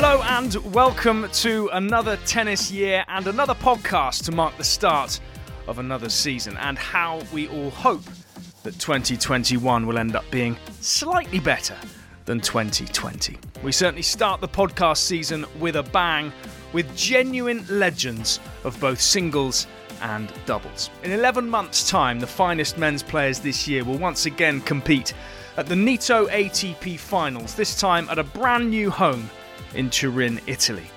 Hello and welcome to another tennis year and another podcast to mark the start of another season and how we all hope that 2021 will end up being slightly better than 2020. We certainly start the podcast season with a bang with genuine legends of both singles and doubles. In 11 months' time, the finest men's players this year will once again compete at the Nitto ATP Finals, this time at a brand new home in Turin, Italy.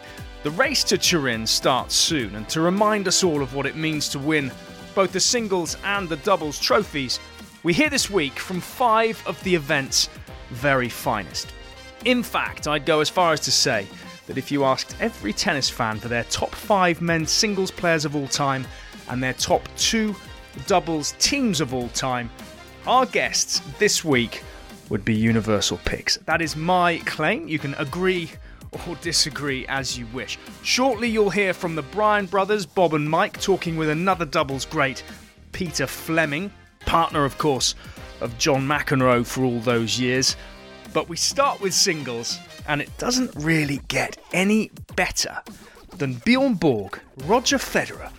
The race to Turin starts soon, and to remind us all of what it means to win both the singles and the doubles trophies, we hear this week from five of the event's very finest. In fact, I'd go as far as to say that if you asked every tennis fan for their top five men's singles players of all time and their top two doubles teams of all time, our guests this week would be universal picks. That is my claim. You can agree or disagree as you wish. Shortly, you'll hear from the Bryan brothers, Bob and Mike, talking with another doubles great, Peter Fleming, partner, of course, of John McEnroe for all those years. But we start with singles, and it doesn't really get any better than Bjorn Borg, Roger Federer,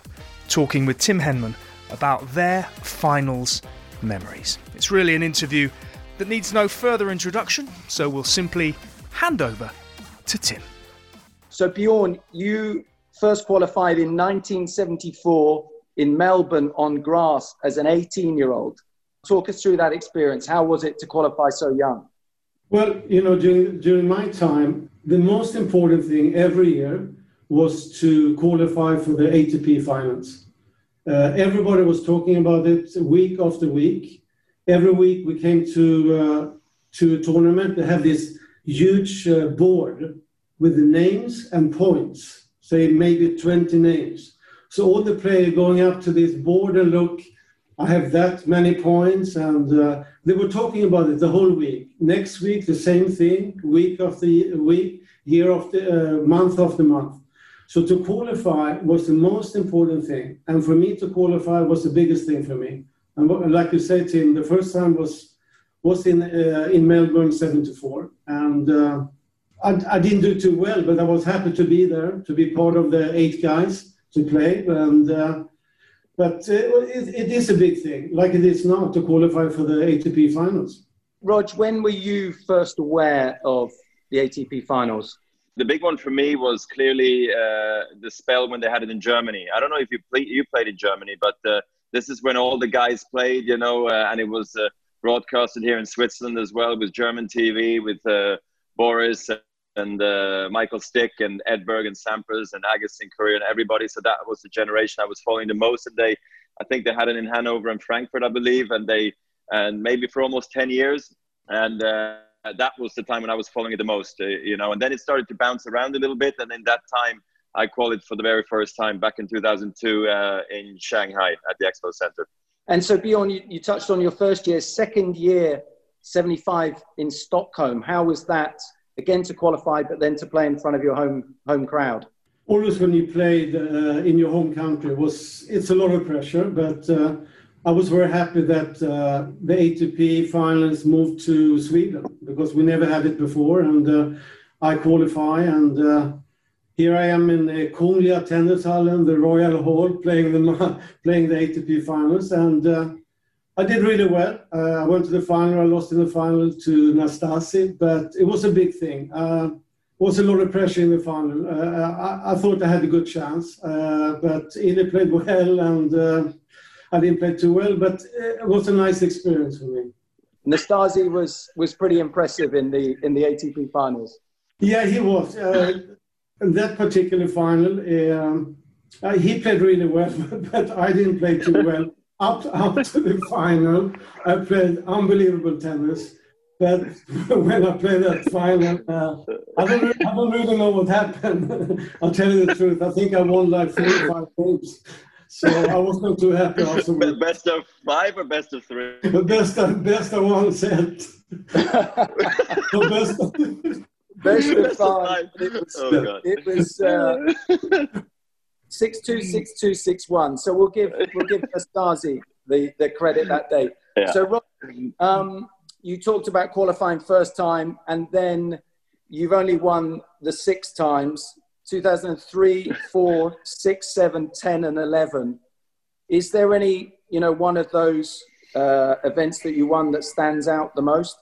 talking with Tim Henman about their finals memories. It's really an interview that needs no further introduction, so we'll simply hand over to Tim. So, Bjorn, you first qualified in 1974 in Melbourne on grass as an 18 year old. Talk us through that experience. How was it to qualify so young? Well, you know, during, during my time, the most important thing every year was to qualify for the ATP finals. Uh, everybody was talking about it week after week. Every week we came to uh, to a tournament. They have this huge uh, board with the names and points, say maybe 20 names. So all the players going up to this board and look, I have that many points, and uh, they were talking about it the whole week. Next week, the same thing, week after week, year after uh, month after month. So to qualify was the most important thing, and for me to qualify was the biggest thing for me. And like you said, Tim, the first time was was in uh, in Melbourne '74, and uh, I, I, didn't do too well, but I was happy to be there, to be part of the eight guys to play, and. Uh, but uh, it, it is a big thing, like it is now, to qualify for the ATP finals. Rog, when were you first aware of the ATP finals? The big one for me was clearly uh, the spell when they had it in Germany. I don't know if you play, you played in Germany, but uh, this is when all the guys played, you know, uh, and it was uh, broadcasted here in Switzerland as well with German TV with uh, Boris and uh, Michael Stich and Edberg and Sampras and Agassi and Courier and everybody. So that was the generation I was following the most. And they, I think they had it in Hanover and Frankfurt, I believe, and they, and maybe for almost ten years. And uh, that was the time when I was following it the most, uh, you know. And then it started to bounce around a little bit. And in that time, I qualified for the very first time back in 2002 uh, in Shanghai at the Expo Center. And so, Bjorn, you, you touched on your first year, second year, 75 in Stockholm. How was that, again, to qualify, but then to play in front of your home, home crowd? Always when you played uh, in your home country, was it's a lot of pressure, but uh, I was very happy that uh, the ATP finals moved to Sweden because we never had it before, and uh, I qualify and uh, here I am in the Kungliga Tennishallen, the Royal Hall, playing the playing the ATP finals, and uh, I did really well. Uh, I went to the final. I lost in the final to Nastase, but it was a big thing. Uh, was a lot of pressure in the final. Uh, I, I, thought I had a good chance, uh, but Ilie played well, and uh, I didn't play too well. But it was a nice experience for me. Nastase was was pretty impressive in the in the ATP finals. Yeah, he was. Uh, that particular final, um, uh, he played really well, but I didn't play too well. Up, up to the final, I played unbelievable tennis. But when I played that final, uh, I, don't, I don't really know what happened. I'll tell you the truth. I think I won like four or five games. So I was not too happy afterwards. Best of five or best of three? The best of, best of one set. the best of, Best of five. It was, oh, it was uh, six two six two six one. So we'll give we'll give Nastase the the credit that day. Yeah. So Rog, um, you talked about qualifying first time, and then you've only won the six times 2003, 4, 6, 7, 10, and 11. Is there any, you know, one of those uh, events that you won that stands out the most?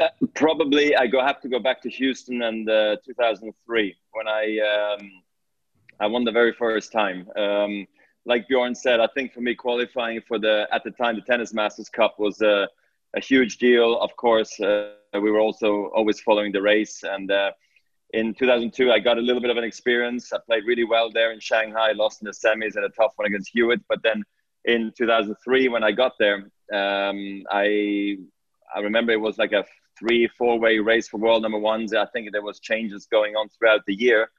Uh, probably I go have to go back to Houston and uh, 2003 when I um, I won the very first time. Um, like Bjorn said, I think for me qualifying for the at the time the Tennis Masters Cup was a, a huge deal. Of course, uh, we were also always following the race and uh, in 2002, I got a little bit of an experience. I played really well there in Shanghai, lost in the semis and a tough one against Hewitt. But then in 2003, when I got there, um, I I remember it was like a three, four way race for world number ones. I think there was changes going on throughout the year.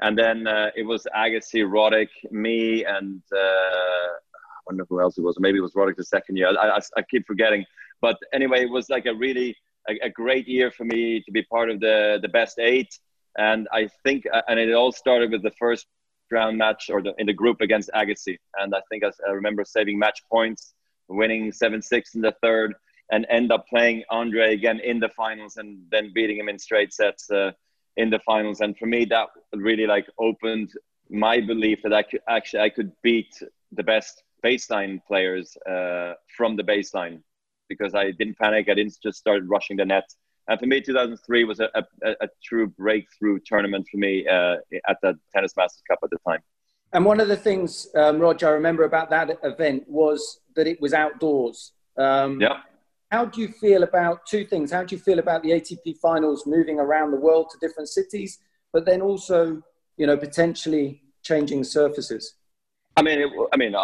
And then uh, it was Agassi, Roddick, me, and uh, I wonder who else it was. Maybe it was Roddick the second year. I, I, I keep forgetting. But anyway, it was like a really a, a, great year for me to be part of the the best eight. And I think, uh, and it all started with the first round match or the, in the group against Agassi. And I think I, I remember saving match points, winning 7 6 in the third, and end up playing Andre again in the finals and then beating him in straight sets uh, in the finals. And for me, that really like opened my belief that I could actually I could beat the best baseline players uh, from the baseline because I didn't panic. I didn't just start rushing the net. And for me, 2003 was a, a, a true breakthrough tournament for me uh, at the Tennis Masters Cup at the time. And one of the things, um, Roger, I remember about that event was that it was outdoors. Um, yeah. How do you feel about two things? How do you feel about the ATP finals moving around the world to different cities, but then also, you know, potentially changing surfaces? I mean, it, I mean,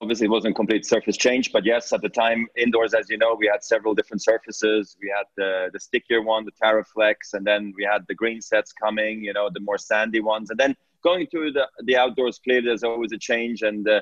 obviously it wasn't complete surface change, but yes, at the time indoors, as you know, we had several different surfaces. We had the the stickier one, the Taraflex, and then we had the green sets coming, you know, the more sandy ones, and then going to the the outdoors. Clearly, there's always a change, and uh,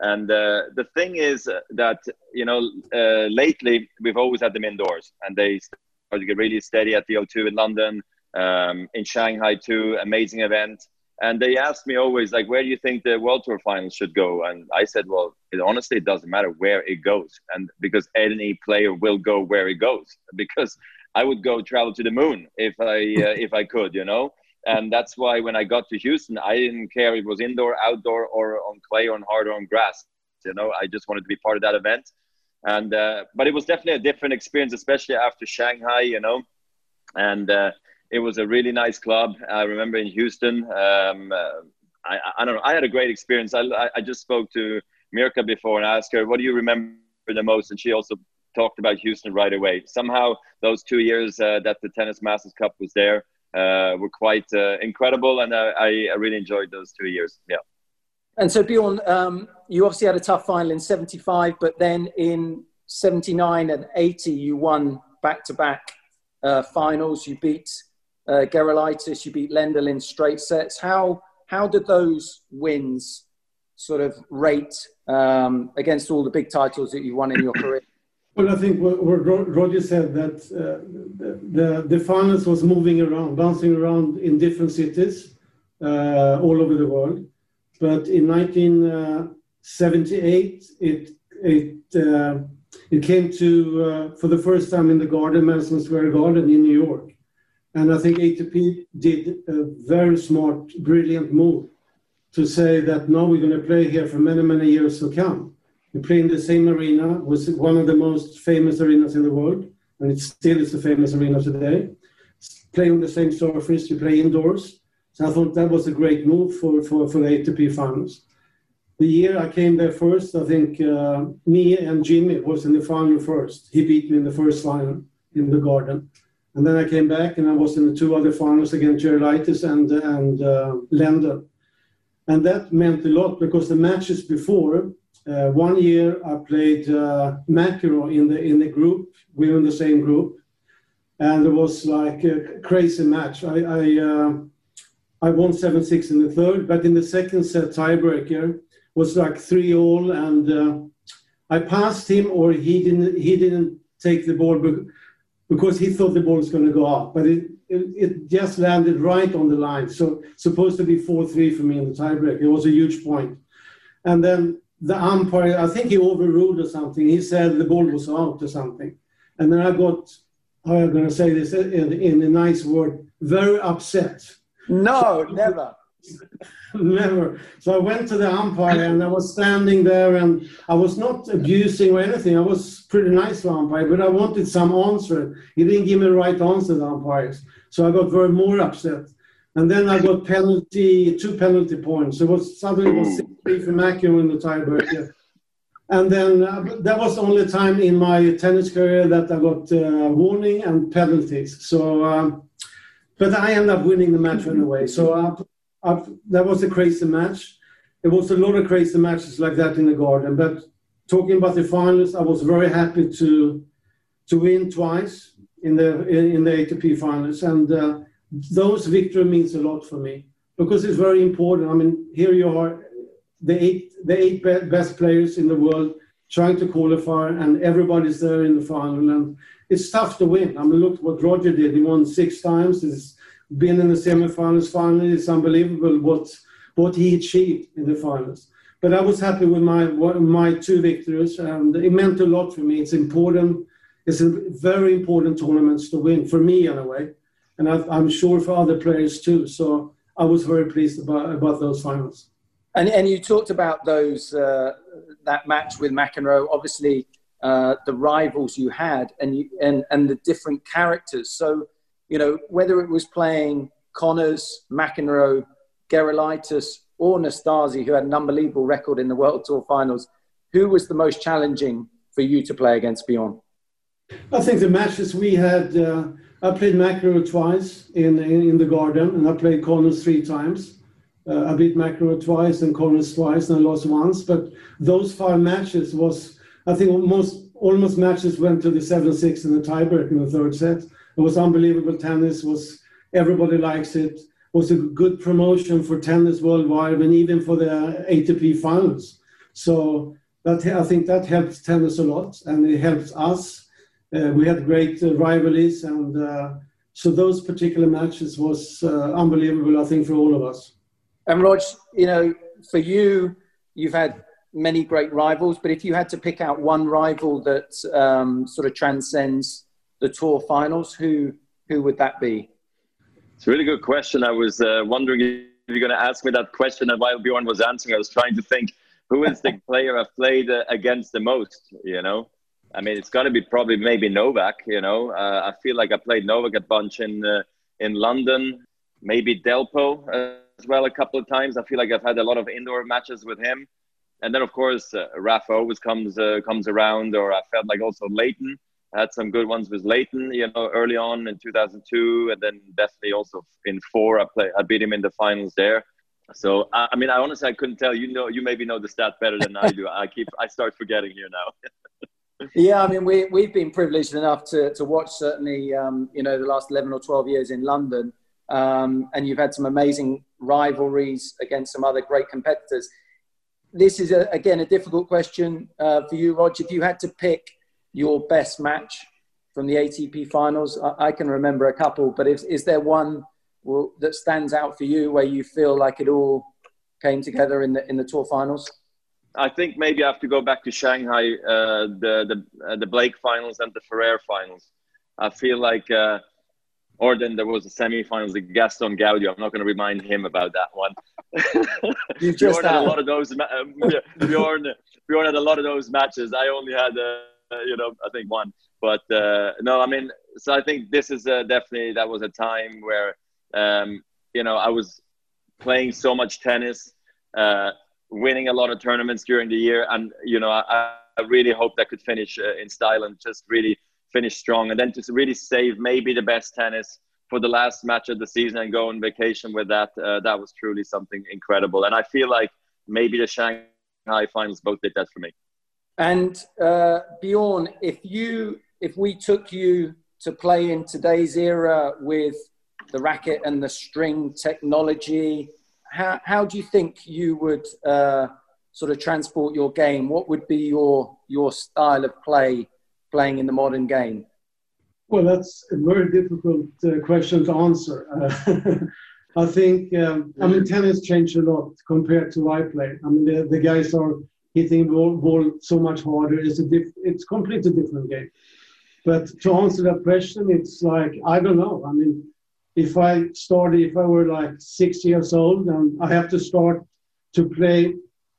and uh, the thing is that you know uh, lately we've always had them indoors, and they started to get really steady at the O2 in London, um, in Shanghai too. Amazing event and they asked me always like where do you think the world tour finals should go and i said well it, honestly it doesn't matter where it goes and because any player will go where it goes because i would go travel to the moon if i uh, if i could you know and that's why when i got to houston i didn't care if it was indoor outdoor or on clay or on hard or on grass you know i just wanted to be part of that event and uh, but it was definitely a different experience especially after shanghai you know and uh, it was a really nice club. I remember in Houston. Um, uh, I, I, don't know. I had a great experience. I, I just spoke to Mirka before and asked her, "What do you remember the most?" And she also talked about Houston right away. Somehow, those two years uh, that the Tennis Masters Cup was there were quite uh, incredible, and uh, I, I, really enjoyed those two years. Yeah. And so, Bjorn, um, you obviously had a tough final in '75, but then in '79 and '80, you won back-to-back uh, finals. You beat uh, Gerulaitis, you beat Lendl in straight sets. How how did those wins sort of rate um, against all the big titles that you won in your career? Well, I think what, what Roger said that uh, the, the finals was moving around, bouncing around in different cities uh, all over the world. But in 1978, it it uh, it came to uh, for the first time in the Garden, Madison Square Garden in New York. And I think ATP did a very smart, brilliant move to say that now we're going to play here for many, many years to come. We play in the same arena, was one of the most famous arenas in the world, and it still is a famous arena today. Play on the same surface, you play indoors. So I thought that was a great move for, for, for the ATP finals. The year I came there first, I think uh, me and Jimmy was in the final first. He beat me in the first final in the garden. And then I came back and I was in the two other finals against Gerulaitis and, and uh, Lendl. And that meant a lot because the matches before, uh, one year I played uh, McEnroe in the, in the group, we were in the same group. And it was like a crazy match. I, I, uh, I won 7 6 in the third, but in the second set tiebreaker was like 3 all. And uh, I passed him or he didn't, he didn't take the ball because he thought the ball was going to go up, but it, it, it, just landed right on the line. So supposed to be 4-3 for me in the tiebreak. It was a huge point. And then the umpire, I think he overruled or something. He said the ball was out or something. And then I got, how am I going to say this in, in a nice word, very upset. No, never. Never. So I went to the umpire and I was standing there and I was not abusing or anything. I was pretty nice to umpire, but I wanted some answer. He didn't give me the right answer, the umpires. So I got very more upset. And then I got penalty, two penalty points. It was suddenly it was six three for McEnroe in the tiebreaker. And then uh, that was the only time in my tennis career that I got uh, warning and penalties. So, um, but I ended up winning the match anyway. So uh, that was a crazy match. There was a lot of crazy matches like that in the garden. But talking about the finals, I was very happy to to win twice in the in, in the ATP finals, and uh, those victory means a lot for me because it's very important. I mean, here you are, the eight the eight best players in the world trying to qualify, and everybody's there in the final, and it's tough to win. I mean, look what Roger did. He won six times. He's been in the semifinals, finally. It's unbelievable what what he achieved in the finals. But I was happy with my my two victories, and it meant a lot for me. It's important. It's a very important tournaments to win for me anyway, and I, am sure for other players too. So I was very pleased about about those finals. And and you talked about those uh, that match with McEnroe. Obviously, uh, the rivals you had, and you, and and the different characters. So you know, whether it was playing Connors, McEnroe, Gerulaitis, or Nastase, who had an unbelievable record in the World Tour finals, who was the most challenging for you to play against Bjorn? I think the matches we had, uh, I played McEnroe twice in, in, in, the Garden, and I played Connors three times. Uh, I beat McEnroe twice and Connors twice, and I lost once. But those five matches was, I think, most almost matches went to the seven six in the tiebreak in the third set. It was unbelievable tennis. Was everybody likes it? Was a good promotion for tennis worldwide and even for the ATP finals. So that I think that helps tennis a lot, and it helps us. Uh, we had great uh, rivalries, and uh, so those particular matches was uh, unbelievable. I think for all of us. And Rog, you know, for you, you've had many great rivals, but if you had to pick out one rival that um, sort of transcends the tour finals, who who would that be? It's a really good question. I was uh, wondering if you're going to ask me that question, and while Bjorn was answering, I was trying to think who is the player I've played uh, against the most. You know, I mean, it's to be probably maybe Novak. You know, uh, I feel like I played Novak a bunch in uh, in London, maybe Delpo as well a couple of times. I feel like I've had a lot of indoor matches with him, and then of course uh, Rafa always comes uh, comes around, or I felt like also Lleyton had some good ones with Lleyton, you know, early on in 2002, and then definitely also in four, I play, I beat him in the finals there. So I, I mean, I honestly I couldn't tell. You know, you maybe know the stat better than I do. I keep I start forgetting here now. yeah, I mean, we we've been privileged enough to to watch certainly, um, you know, the last 11 or 12 years in London, um, and you've had some amazing rivalries against some other great competitors. This is a, again a difficult question uh, for you, Roger. If you had to pick your best match from the ATP finals? I, I can remember a couple, but is, is there one that stands out for you where you feel like it all came together in the in the tour finals? I think maybe I have to go back to Shanghai, uh, the the uh, the Blake finals and the Ferrer finals. I feel like, uh, or then there was the semi-finals, the Gaston Gaudio. I'm not going to remind him about that one. You just Bjorn had a lot of those. Um, Bjorn, Bjorn had a lot of those matches. I only had. Uh, you know, I think one. But uh, no, I mean, so I think this is uh, definitely that was a time where um, you know I was playing so much tennis, uh, winning a lot of tournaments during the year, and you know I, I really hope I could finish uh, in style and just really finish strong, and then just really save maybe the best tennis for the last match of the season and go on vacation with that. Uh, that was truly something incredible, and I feel like maybe the Shanghai finals both did that for me. And uh, Bjorn, if you if we took you to play in today's era with the racket and the string technology, how how do you think you would uh, sort of transport your game? What would be your your style of play playing in the modern game? Well, that's a very difficult uh, question to answer. I think um, I mean tennis changed a lot compared to I play. I mean the, the guys are hitting ball, ball so much harder. It's a diff, it's completely different game. But to answer that question, it's like I don't know. I mean, if I started, if I were like six years old, and I have to start to play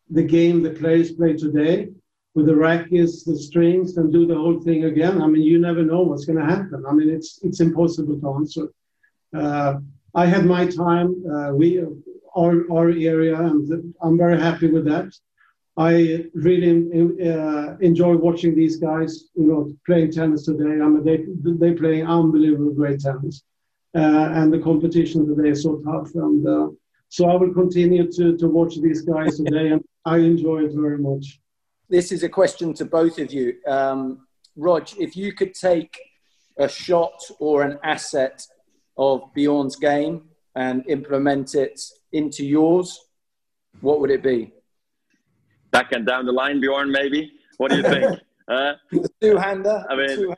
the game the players play today with the rackets, the strings, and do the whole thing again. I mean, you never know what's going to happen. I mean, it's it's impossible to answer. Uh, I had my time. Uh, we our our area, and I'm very happy with that. I really uh, enjoy watching these guys, you know, playing tennis today. I mean, they they playing unbelievable great tennis, and the competition today is so tough. And uh, so I will continue to to watch these guys today, and I enjoy it very much. This is a question to both of you, um, Rog. If you could take a shot or an asset of Bjorn's game and implement it into yours, what would it be? back and down the line, Bjorn, maybe? What do you think? uh, the two-hander. I mean, two-hander.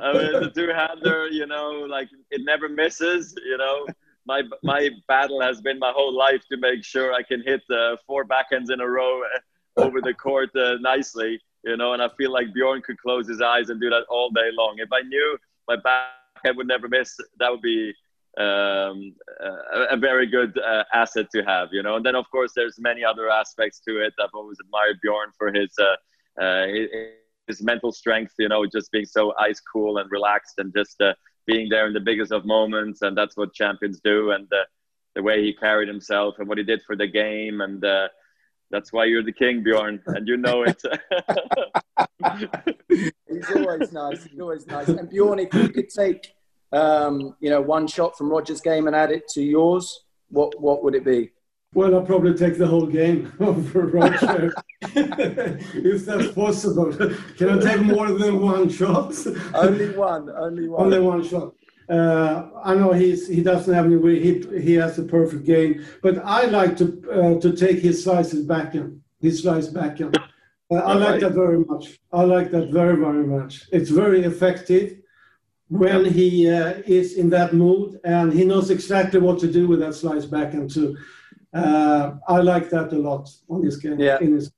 I mean, the two-hander. You know, like it never misses. You know, my my battle has been my whole life to make sure I can hit uh, four backhands in a row uh, over the court uh, nicely. You know, and I feel like Bjorn could close his eyes and do that all day long. If I knew my backhand would never miss, that would be um, a, a, very good uh, asset to have, you know. And then of course there's many other aspects to it. I've always admired Bjorn for his uh, uh, his, his, mental strength, you know, just being so ice cool and relaxed and just uh, being there in the biggest of moments. And that's what champions do. And uh, the way he carried himself and what he did for the game and. Uh, that's why you're the king, Bjorn, and you know it. he's always nice. He's always nice. And Bjorn, if you could take um, you know, one shot from Roger's game and add it to yours, what what would it be? Well, I'll probably take the whole game for Roger, if that's possible. Can I take more than one shot? only one, only one. Only one shot. Uh, I know he's he doesn't have any way. He he has a perfect game, but I like to uh, to take his slices back in his slice back in. Uh, I like that very much. I like that very very much. It's very effective when he uh, is in that mood and he knows exactly what to do with that slice backhand too. Uh, I like that a lot on this game. Yeah. His...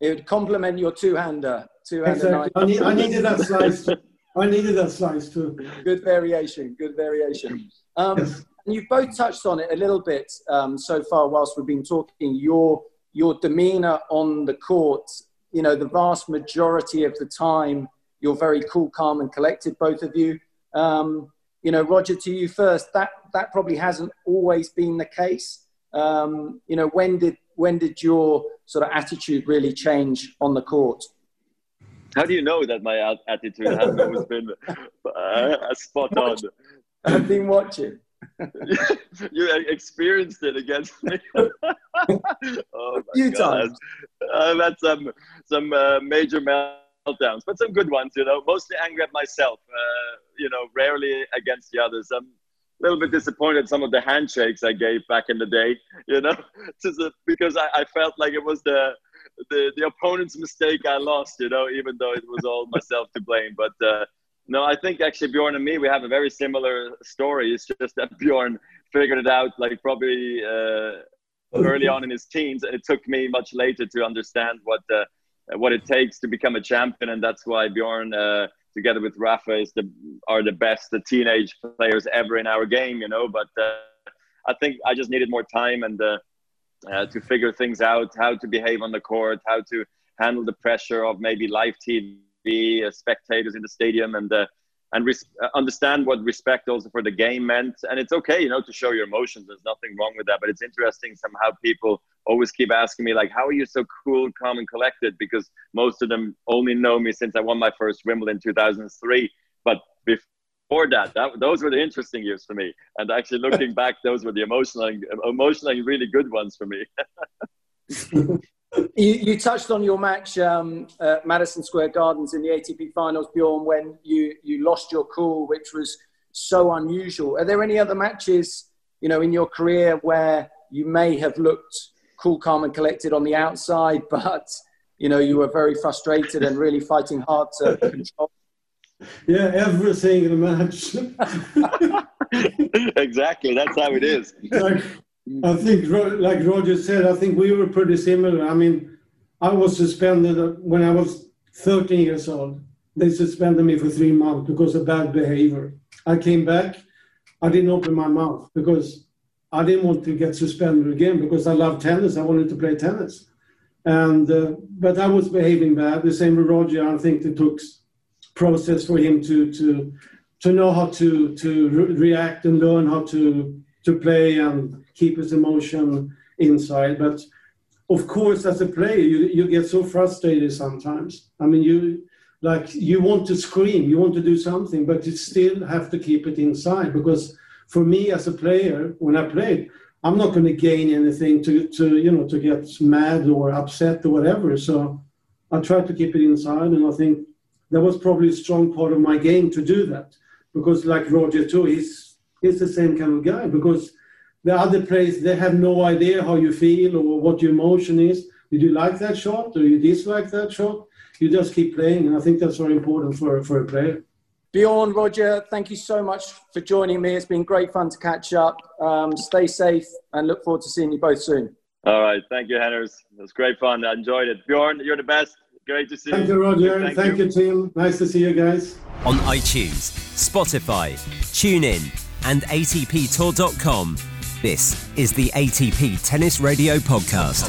It would complement your two-hander. Two-hander exactly. I, need, I, needed that slice. Too. I needed that slice too. Good variation. Good variation. Um, yes. And you've both touched on it a little bit um, so far whilst we've been talking. Your your demeanour on the court. You know, the vast majority of the time you're very cool, calm, and collected, both of you. Um, you know, Roger, to you first. That that probably hasn't always been the case. Um, you know, when did when did your sort of attitude really change on the court? How do you know that my attitude hasn't always been uh, spot on? I've been watching. you experienced it against me. oh a few God. times. I've had some some uh, major meltdowns, but some good ones, you know, mostly angry at myself, uh, you know, rarely against the others. I'm a little bit disappointed some of the handshakes I gave back in the day, you know, because I, I felt like it was the, the, the opponent's mistake I lost, you know, even though it was all myself to blame. But uh, no, I think actually Bjorn and me, we have a very similar story. It's just that Bjorn figured it out like probably uh, early on in his teens. And it took me much later to understand what uh, uh, what it takes to become a champion, and that's why Bjorn, uh, together with Rafa, is the are the best the teenage players ever in our game. You know, but uh, I think I just needed more time and uh, uh, to figure things out, how to behave on the court, how to handle the pressure of maybe live TV, uh, spectators in the stadium, and and res- understand what respect also for the game meant. And it's okay, you know, to show your emotions. There's nothing wrong with that. But it's interesting somehow people always keep asking me like, how are you so cool, calm, and collected? Because most of them only know me since I won my first Wimbledon in 2003. But before that, that those were the interesting years for me. And actually looking back, those were the emotional, emotionally really good ones for me. You, you, touched on your match um, at Madison Square Gardens in the ATP Finals, Bjorn, when you, you lost your cool, which was so unusual. Are there any other matches, you know, in your career where you may have looked cool, calm, and collected on the outside, but you know you were very frustrated and really fighting hard to control? Yeah, everything in the match. exactly, that's how it is. Like, I think, like Roger said, I think we were pretty similar. I mean, I was suspended when I was 13 years old. they suspended me for three months because of bad behavior. I came back, I didn't open my mouth because I didn't want to get suspended again because I love tennis. I wanted to play tennis. And uh, but I was behaving bad. The same with Roger. I think it took process for him to to to know how to to re- react and learn how to to play and keep his emotion inside. But of course, as a player, you you get so frustrated sometimes. I mean, you like you want to scream, you want to do something, but you still have to keep it inside because for me as a player, when I played, I'm not going to gain anything to, to you know to get mad or upset or whatever. So I try to keep it inside, and I think that was probably a strong part of my game to do that. Because like Roger too, he's he's the same kind of guy. Because the other players they have no idea how you feel or what your emotion is. Did you like that shot or you dislike that shot? You just keep playing, and I think that's very important for for a player. Bjorn, Roger, thank you so much for joining me. It's been great fun to catch up. Um, stay safe and look forward to seeing you both soon. All right. Thank you, Hennes. It was great fun. I enjoyed it. Bjorn, you're the best. Great to see thank you. Thank you, Roger. Thank, thank you. you, Tim. Nice to see you guys. On iTunes, Spotify, TuneIn, and ATPTour.com, this is the ATP Tennis Radio Podcast.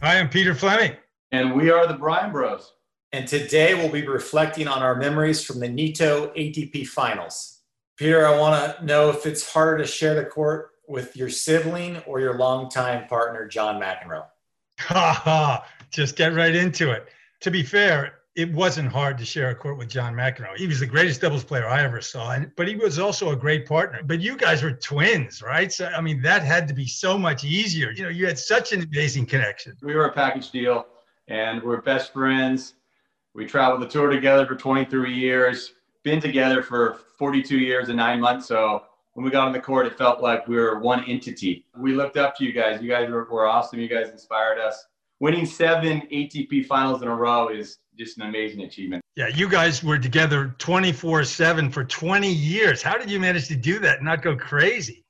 Hi, I'm Peter Fleming. And we are the Bryan Bros. And today we'll be reflecting on our memories from the Nitto ATP finals. Peter, I want to know if it's harder to share the court with your sibling or your longtime partner, John McEnroe. Ha ha, just get right into it. To be fair, it wasn't hard to share a court with John McEnroe. He was the greatest doubles player I ever saw, and, but he was also a great partner. But you guys were twins, right? So, I mean, that had to be so much easier. You know, you had such an amazing connection. We were a package deal and we're best friends we traveled the tour together for 23 years, been together for 42 years and nine months. So when we got on the court, it felt like we were one entity. We looked up to you guys. You guys were, were awesome. You guys inspired us. Winning seven ATP finals in a row is just an amazing achievement. Yeah, you guys were together 24 7 for 20 years. How did you manage to do that and not go crazy?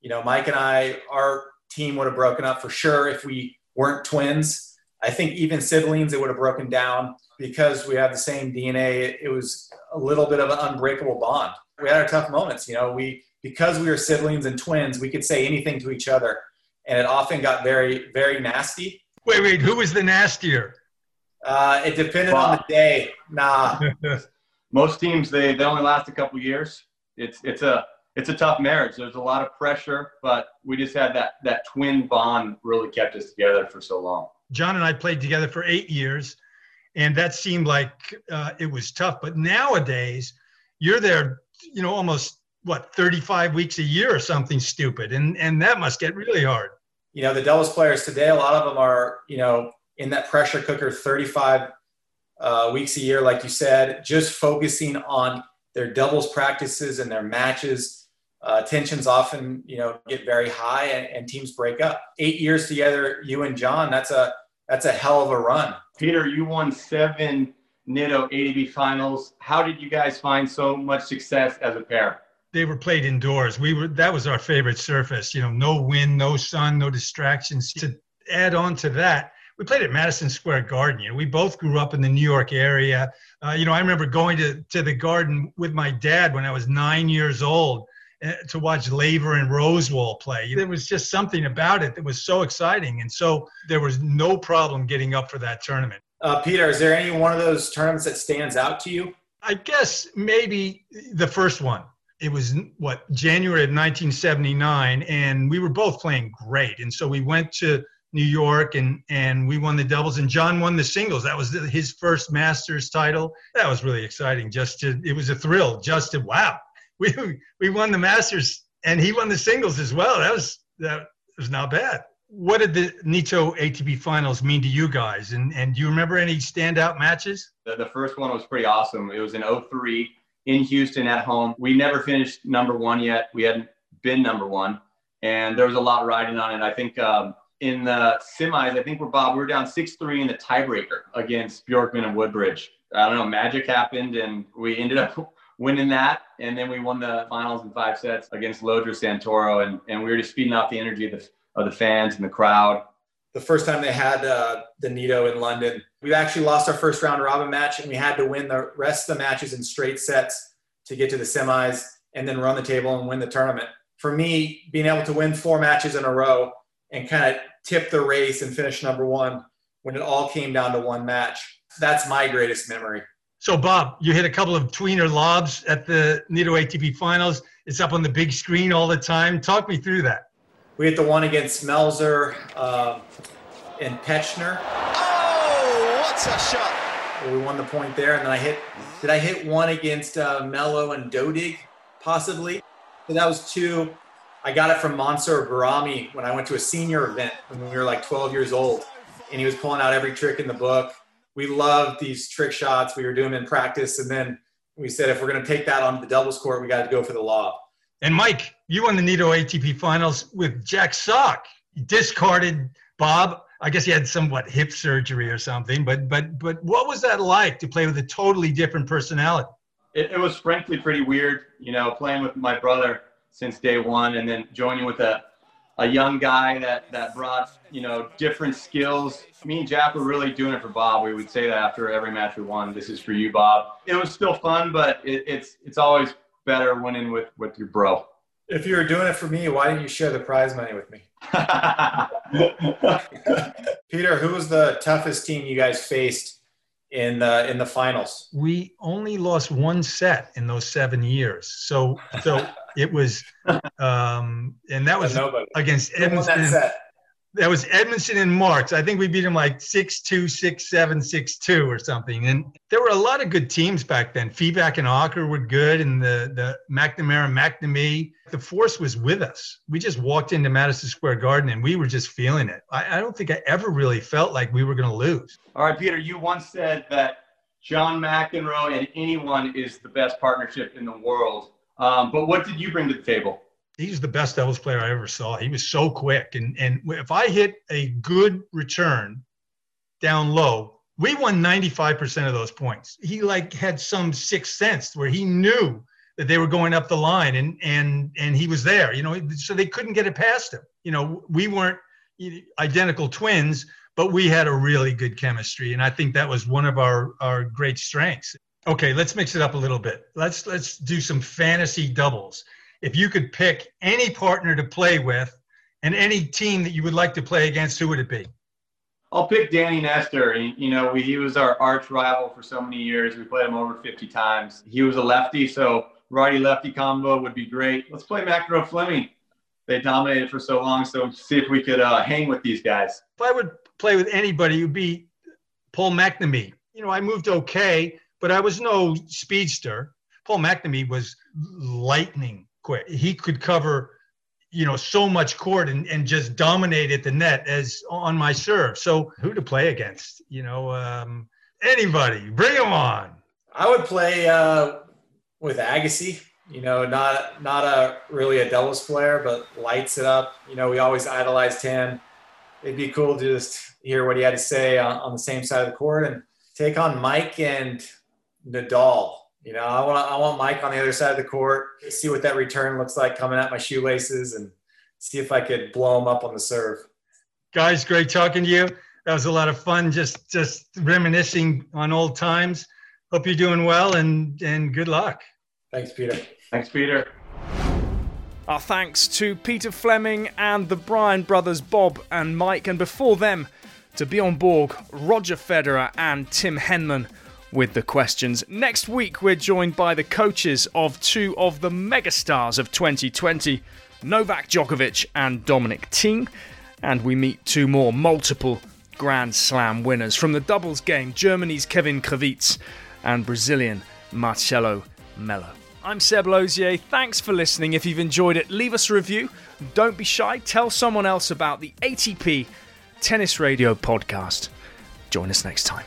You know, Mike and I, our team would have broken up for sure if we weren't twins. I think even siblings, it would have broken down because we have the same DNA, it, was a little bit of an unbreakable bond. We had our tough moments, you know. We because we were siblings and twins, we could say anything to each other, and it often got very, very nasty. Wait, wait, who was the nastier? Uh, it depended on the day. Nah. Most teams they they only last a couple years. It's it's a it's a tough marriage. There's a lot of pressure, but we just had that that twin bond really kept us together for so long. John and I played together for eight years and that seemed like uh, it was tough. But nowadays, you're there, you know, almost what 35 weeks a year or something stupid, and and that must get really hard. You know, the doubles players today, a lot of them are, you know, in that pressure cooker 35 uh, weeks a year, like you said, just focusing on their doubles practices and their matches. Uh, tensions often, you know, get very high and, and teams break up. Eight years together, you and John, that's a that's a hell of a run. Peter, you won seven Nitto ATP finals. How did you guys find so much success as a pair? They were played indoors. We were that was our favorite surface. You know, no wind, no sun, no distractions. To add on to that, we played at Madison Square Garden. You know, we both grew up in the New York area. Uh, you know, I remember going to to the Garden with my dad when I was nine years old to watch Laver and Rosewall play. There was just something about it that was so exciting. And so there was no problem getting up for that tournament. Uh, Peter, is there any one of those tournaments that stands out to you? I guess maybe the first one. It was what January of 1979, and we were both playing great. And so we went to New York and and we won the doubles, and John won the singles. That was his first Masters title. That was really exciting. Just to it was a thrill. Just to wow, we we won the Masters and he won the singles as well. That was that was not bad. What did the Nitto ATP Finals mean to you guys? And and do you remember any standout matches? The, the first one was pretty awesome. It was in 03 in Houston at home. We never finished number one yet. We hadn't been number one, and there was a lot riding on it. I think. Um, in the semis, I think we're Bob. We were down six three in the tiebreaker against Bjorkman and Woodbridge. I don't know, magic happened, and we ended up winning that. And then we won the finals in five sets against Llodra Santoro. And, and we were just feeding off the energy of the, of the fans and the crowd. the first time they had uh, the Nitto in London. We actually lost our first round robin match, and we had to win the rest of the matches in straight sets to get to the semis and then run the table and win the tournament. For me, being able to win four matches in a row and kind of tip the race and finish number one when it all came down to one match, that's my greatest memory. So, Bob, you hit a couple of tweener lobs at the Nitto ATP finals. It's up on the big screen all the time. Talk me through that. We hit the one against Melzer uh, and Petzschner. Oh, what a shot! we won the point there, and then I hit. Did I hit one against uh, Melo and Dodig, possibly? So that was two. I got it from Mansour Bahrami when I went to a senior event when we were like 12 years old, and he was pulling out every trick in the book we loved these trick shots. We were doing them in practice. And then we said, if we're going to take that onto the doubles court, we got to go for the lob. And Mike, you won the Nitto ATP finals with Jack Sock. discarded Bob. I guess he had somewhat hip surgery or something. But but but what was that like to play with a totally different personality? It, it was frankly pretty weird, you know, playing with my brother since day one, and then joining with a a young guy that that brought you know different skills. Me and Jack were really doing it for Bob. We would say that after every match we won. This is for you, Bob. It was still fun, but it, it's it's always better winning with with your bro. If you were doing it for me, why didn't you share the prize money with me? Peter, who was the toughest team you guys faced in the in the finals? We only lost one set in those seven years. So so it was, um, and that was against Edmondson. That, was Edmondson and Marks. I think we beat them like six two, six seven, six two, or something. And there were a lot of good teams back then. Fibak and Okker were good, and the the McNamara, McNamee. The force was with us. We just walked into Madison Square Garden, and we were just feeling it. I, I don't think I ever really felt like we were going to lose. All right, Peter. You once said that John McEnroe and anyone is the best partnership in the world. Um, but what did you bring to the table? He's the best doubles player I ever saw. He was so quick, and and if I hit a good return down low, we won 95% of those points. He like had some sixth sense where he knew that they were going up the line, and and and he was there. You know, so they couldn't get it past him. You know, we weren't identical twins, but we had a really good chemistry, and I think that was one of our our great strengths. Okay, let's mix it up a little bit. Let's let's do some fantasy doubles. If you could pick any partner to play with and any team that you would like to play against, who would it be? I'll pick Danny Nestor. You know, he was our arch rival for so many years. We played him over 50 times. He was a lefty, so righty lefty combo would be great. Let's play McEnroe Fleming. They dominated for so long, so see if we could uh, hang with these guys. If I would play with anybody, it would be Paul McNamee. You know, I moved okay but I was no speedster. Paul McNamee was lightning quick. He could cover, you know, so much court and, and just dominate at the net as on my serve. So who to play against? You know, um, anybody, bring them on. I would play uh, with Agassi. You know, not not a really a doubles player, but lights it up. You know, we always idolized him. It'd be cool to just hear what he had to say on, on the same side of the court and take on Mike and Nadal. You know, I want I want Mike on the other side of the court, see what that return looks like coming at my shoelaces, and see if I could blow him up on the serve. Guys, great talking to you. That was a lot of fun. Just just reminiscing on old times. Hope you're doing well, and and good luck. Thanks, Peter. Thanks, Peter. Our thanks to Peter Fleming and the Bryan brothers, Bob and Mike, and before them, to Bjorn Borg, Roger Federer, and Tim Henman with the questions. Next week, we're joined by the coaches of two of the megastars of 2020, Novak Djokovic and Dominic Thiem, and we meet two more multiple Grand Slam winners from the doubles game Germany's Kevin Krawietz and Brazilian Marcelo Melo. I'm Seb Lozier. Thanks for listening. If you've enjoyed it, leave us a review. Don't be shy. Tell someone else about the ATP Tennis Radio podcast. Join us next time.